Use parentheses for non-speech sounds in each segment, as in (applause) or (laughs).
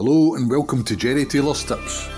Hello and welcome to Gerry Taylor's Tips.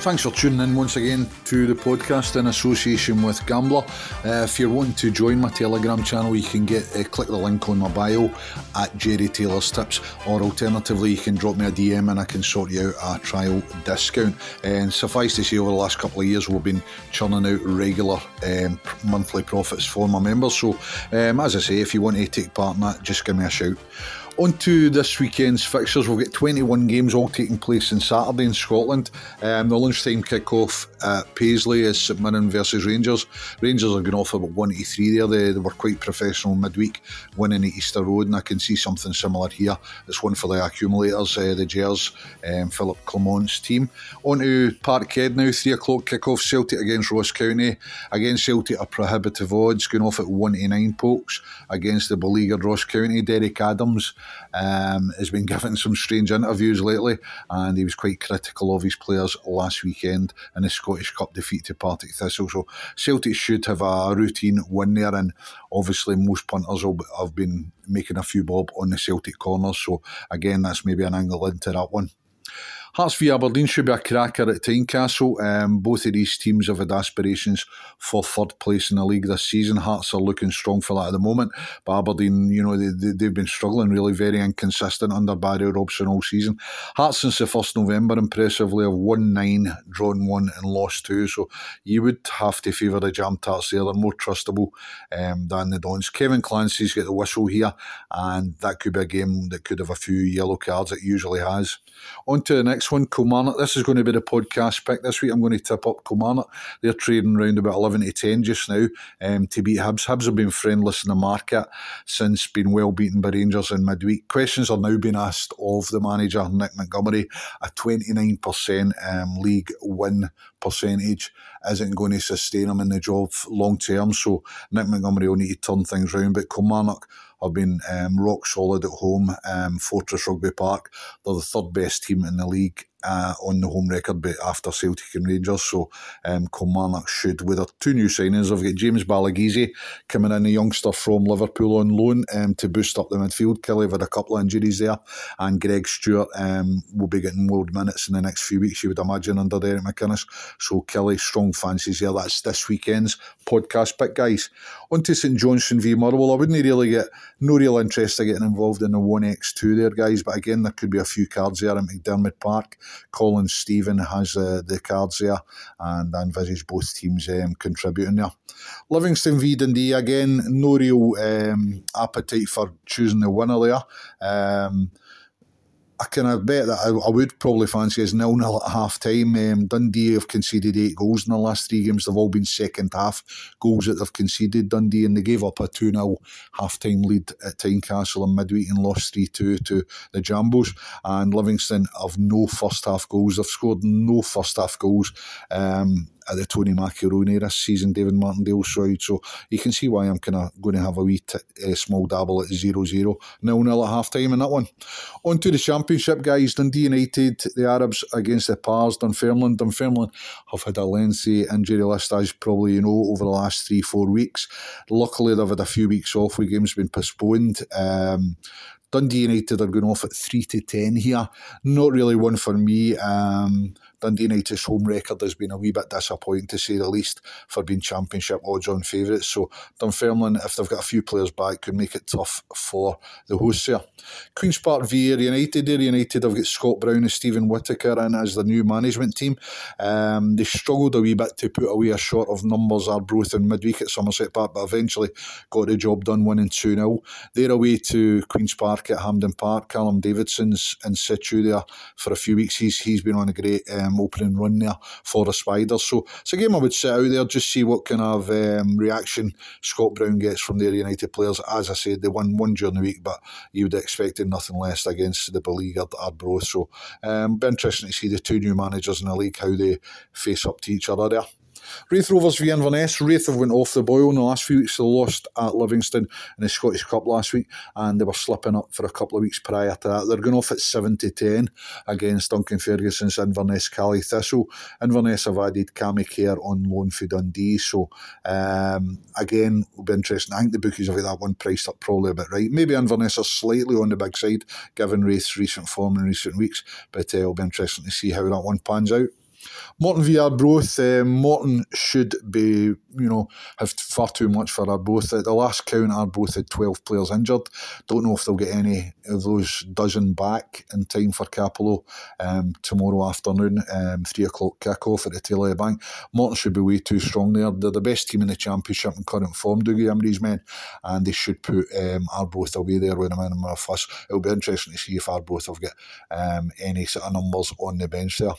Thanks for tuning in once again to the podcast in association with Gambler. Uh, if you're wanting to join my Telegram channel, you can get uh, click the link on my bio at Gerry Taylor's Tips, or alternatively, you can drop me a DM and I can sort you out a trial discount. And suffice to say, over the last couple of years, we've been churning out regular um, monthly profits for my members. So, um, as I say, if you want to take part in that, just give me a shout. On to this weekend's fixtures. We've got 21 games all taking place on Saturday in Scotland. Um, the lunchtime kick-off at Paisley is St Mirren versus Rangers. Rangers are going off about 1 to 3 there. They, they were quite professional midweek, winning at Easter Road, and I can see something similar here. It's one for the accumulators, uh, the Gers, um, Philip Clement's team. On to Parkhead now, 3 o'clock kick-off, Celtic against Ross County. Against Celtic are prohibitive odds, going off at 1 to 9 pokes. Against the beleaguered Ross County, Derek Adams um, has been giving some strange interviews lately, and he was quite critical of his players last weekend in the Scottish Cup defeat to Partick Thistle. So Celtic should have a routine win there, and obviously most punters have been making a few bob on the Celtic corners. So again, that's maybe an angle into that one. Hearts v Aberdeen should be a cracker at Tynecastle. Um, both of these teams have had aspirations for third place in the league this season. Hearts are looking strong for that at the moment, but Aberdeen, you know, they, have been struggling really, very inconsistent under Barry Robson all season. Hearts since the 1st November impressively have won nine, drawn one, and lost two. So you would have to favour the Jam Tarts there. They're more trustable um, than the Dons. Kevin Clancy's got the whistle here, and that could be a game that could have a few yellow cards. It usually has. On to the next one, Kilmarnock. This is going to be the podcast pick this week. I'm going to tip up Kilmarnock. They're trading around about 11 to 10 just now um, to beat Hibs. Hibs have been friendless in the market since being well beaten by Rangers in midweek. Questions are now being asked of the manager, Nick Montgomery. A 29% um, league win percentage isn't going to sustain him in the job long term. So Nick Montgomery will need to turn things around. But Kilmarnock have been um, rock solid at home. Um, Fortress Rugby Park, they're the third best team in the league uh, on the home record but after Celtic and Rangers. So um, Kilmarnock should, with their two new signings, I've got James Balagizi coming in, a youngster from Liverpool on loan um, to boost up the midfield. Killie had a couple of injuries there, and Greg Stewart um, will be getting more minutes in the next few weeks, you would imagine, under Derek McInnes. So Killie, strong fancies here. That's this weekend's podcast pick, guys. On to St Johnstone v Motherwell. I wouldn't really get no real interest in getting involved in the 1x2 there, guys, but again, there could be a few cards there at McDiarmid Park. Colin Steven has uh, the cards there, and I envisage both teams um, contributing there. Livingston v Dundee again, no real um, appetite for choosing the winner there. Um, I of bet that I, I, would probably fancy as nil nil at half time. Um, Dundee have conceded eight goals in the last three games. They've all been second half goals that they've conceded. Dundee and they gave up a 2 0 half time lead at Tynecastle in midweek and lost 3 2 to the Jambos. And Livingston have no first half goals. They've scored no first half goals. Um, at the Tony Macaroni this season, David Martindale side. So you can see why I'm kind of going to have a wee t- uh, small dabble at 0 0, nil nil at half time in that one. On to the Championship, guys. Dundee United, the Arabs against the Pars, Dunfermline. Dunfermline have had a lengthy injury list, as probably you know, over the last three, four weeks. Luckily, they've had a few weeks off with games been postponed. Um, Dundee United are going off at 3 to 10 here. Not really one for me. Um, Dundee United's home record has been a wee bit disappointing to say the least for being championship odds on favourites. So Dunfermline, if they've got a few players back, could make it tough for the hosts here. Queen's Park v United. Ayr United have got Scott Brown and Steven Whittaker in as the new management team. Um, they struggled a wee bit to put away a short of numbers Arbroath in midweek at Somerset Park, but eventually got the job done winning 2 0. They're away to Queen's Park at Hampden Park. Callum Davidson's in situ there for a few weeks. He's he's been on a great um, um, opening run there for the Spiders. So it's a game I would sit out there, just see what kind of um, reaction Scott Brown gets from their United players. As I said, they won one during the week, but you would expect nothing less against the beleaguered Arbroath. So um, be interesting to see the two new managers in the league, how they face up to each other there. Raith Rovers v Inverness. Raith have went off the boil in the last few weeks. They lost at Livingston in the Scottish Cup last week and they were slipping up for a couple of weeks prior to that. They're going off at 7 to 10 against Duncan Ferguson's Inverness Caley Thistle. Inverness have added Cammy Kerr on loan for Dundee. So um, again, will be interesting. I think the bookies have got that one priced up probably a bit right. Maybe Inverness are slightly on the big side given Raith's recent form in recent weeks, but uh, it'll be interesting to see how that one pans out. Morton v Arbroath, uh, Morton should be, you know, have far too much for Arbroath. At the last count, Arbroath had 12 players injured. Don't know if they'll get any of those dozen back in time for Cappielow um, tomorrow afternoon, um, 3 o'clock kick-off at the Taylor Bank. Morton should be way too strong there. They're the best team in the Championship in current form, Dougie Imrie's men, and they should put um, Arbroath away there with a minimum of fuss. It'll be interesting to see if Arbroath have got um, any sort of numbers on the bench there.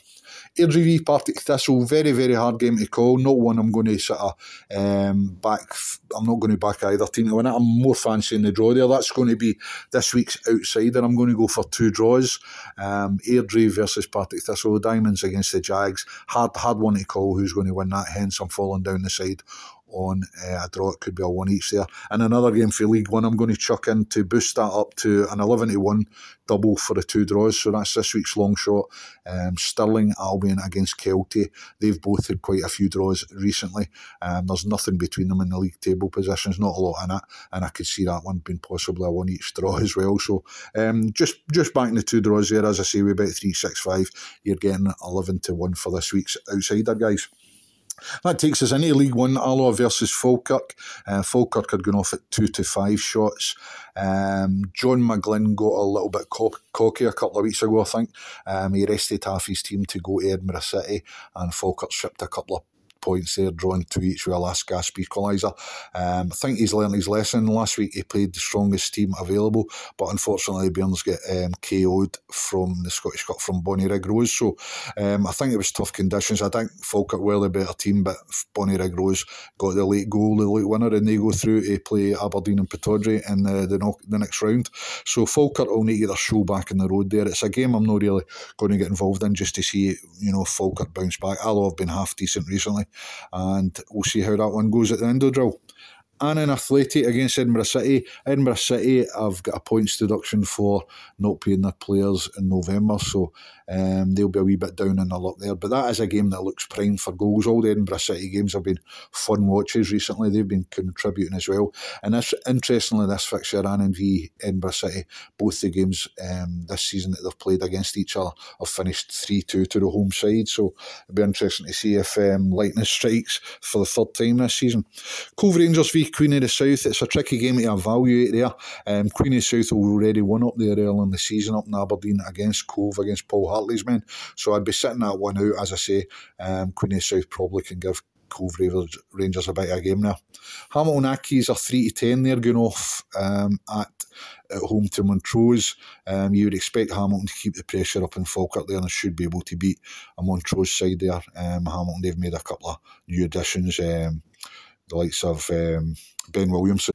Airdrie v Partick Thistle, very, very hard game to call. Not one I'm going to sort of um, back, I'm not going to back either team to win it. I'm more fancying the draw there. That's going to be this week's outsider. I'm going to go for two draws. Um, Airdrie versus Partick Thistle, Diamonds against the Jags. Hard, hard one to call who's going to win that, hence I'm falling down the side on uh, a draw. It could be a one each there. And another game for League One, I'm going to chuck in to boost that up to an 11 to 1 double for the two draws. So that's this week's long shot. Um, Stirling Albion against Kelty. They've both had quite a few draws recently. Um, there's nothing between them in the league table positions, not a lot in it. And I could see that one being possibly a one each draw (laughs) as well. So um, just just backing the two draws there, as I say, we about 365. You're getting 11 to 1 for this week's outsider, guys. That takes us into League One, Alloa versus Falkirk. Uh, Falkirk had gone off at two to five shots. Um, John McGlynn got a little bit cocky a couple of weeks ago, I think. Um, he rested half his team to go to Edinburgh City, and Falkirk shipped a couple of points there, drawing to each with a last gasp equaliser. Um, I think he's learned his lesson. Last week he played the strongest team available, but unfortunately Bairns get um, KO'd from the Scottish Cup from Bonnyrigg Rose. So um, I think it was tough conditions. I think Falkirk were the better team, but Bonnyrigg Rose got the late goal, the late winner, and they go through to play Aberdeen and Pittodrie in the, the, the next round. So Falkirk will need to get their show back in the road there. It's a game I'm not really going to get involved in just to see, you know, Falkirk bounce back. Although have been half decent recently and we'll see how that one goes at the Indodrill. Annan Athletic against Edinburgh City, Edinburgh City have got a points deduction for not paying their players in November, so um, they'll be a wee bit down in the luck there. But that is a game that looks prime for goals. All the Edinburgh City games have been fun watches recently. They've been contributing as well. And this, interestingly, this fixture, Annan v Edinburgh City, both the games um, this season that they've played against each other have finished 3 2 to the home side. So it'll be interesting to see if um, lightning strikes for the third time this season. Cove Rangers v Queen of the South. It's a tricky game to evaluate there. Um, Queen of the South already won up there early in the season up in Aberdeen against Cove, against Paul Hartley's men. So I'd be sitting that one out. As I say, um, Queen of the South probably can give Cove Rangers, Rangers a bit of a game now. Hamilton Accies are 3 to 10. They're going off um, at at home to Montrose. Um, you would expect Hamilton to keep the pressure up in Falkirk there and should be able to beat a Montrose side there. Um, Hamilton, they've made a couple of new additions, um, the likes of um, Ben Williamson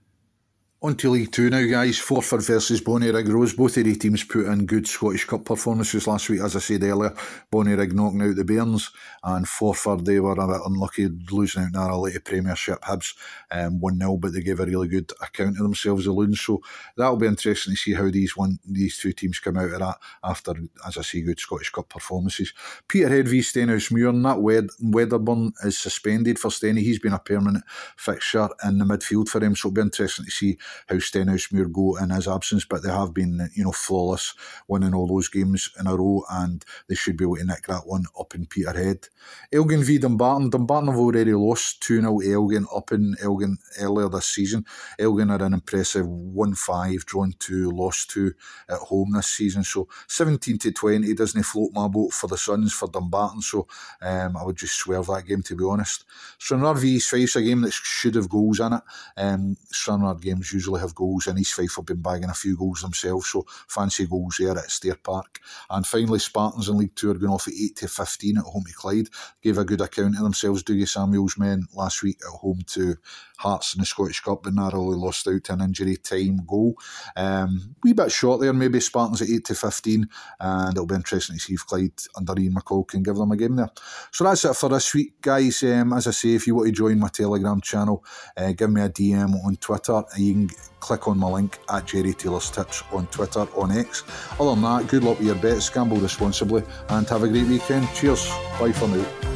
on to League Two now, guys. Forfar versus Bonnyrigg Rose. Both of the teams put in good Scottish Cup performances last week. As I said earlier, Bonnyrigg knocking out the Bairns, and Forfar, they were a bit unlucky losing out narrowly to Premiership Hibs um, 1 0, but they gave a really good account of themselves, the Loons. So that'll be interesting to see how these one these two teams come out of that after, as I say, good Scottish Cup performances. Peterhead v Stenhousemuir, and that Wed- Wedderburn is suspended for Steny. He's been a permanent fixture in the midfield for him, so it'll be interesting to see how Stenhousemuir go in his absence, but they have been, you know, flawless, winning all those games in a row, and they should be able to nick that one up in Peterhead. Elgin v Dumbarton. Dumbarton have already lost 2 0 Elgin up in Elgin earlier this season. Elgin are an impressive 1 5, drawn 2, lost 2 at home this season. So 17 to 20 doesn't float my boat for the Sons for Dumbarton, so um, I would just swerve that game to be honest. Stranraer v East Fife's a game that should have goals in it. Um, Stranraer games usually usually have goals, and East Fife have been bagging a few goals themselves, so fancy goals there at Stair Park. And finally, Spartans in League Two are going off at 8 to 15 at home to Clyde. Gave a good account of themselves, Dougie Samuel's men, last week at home to Hearts in the Scottish Cup, but narrowly lost out to an injury time goal. Um, wee bit short there, maybe Spartans at 8 to 15, and it'll be interesting to see if Clyde under Ian McCall can give them a game there. So that's it for this week, guys. Um, as I say, if you want to join my Telegram channel, uh, give me a DM on Twitter. You can click on my link at Gerry Taylor's Tips on Twitter, on X. Other than that, good luck with your bets, gamble responsibly, and have a great weekend. Cheers. Bye for now.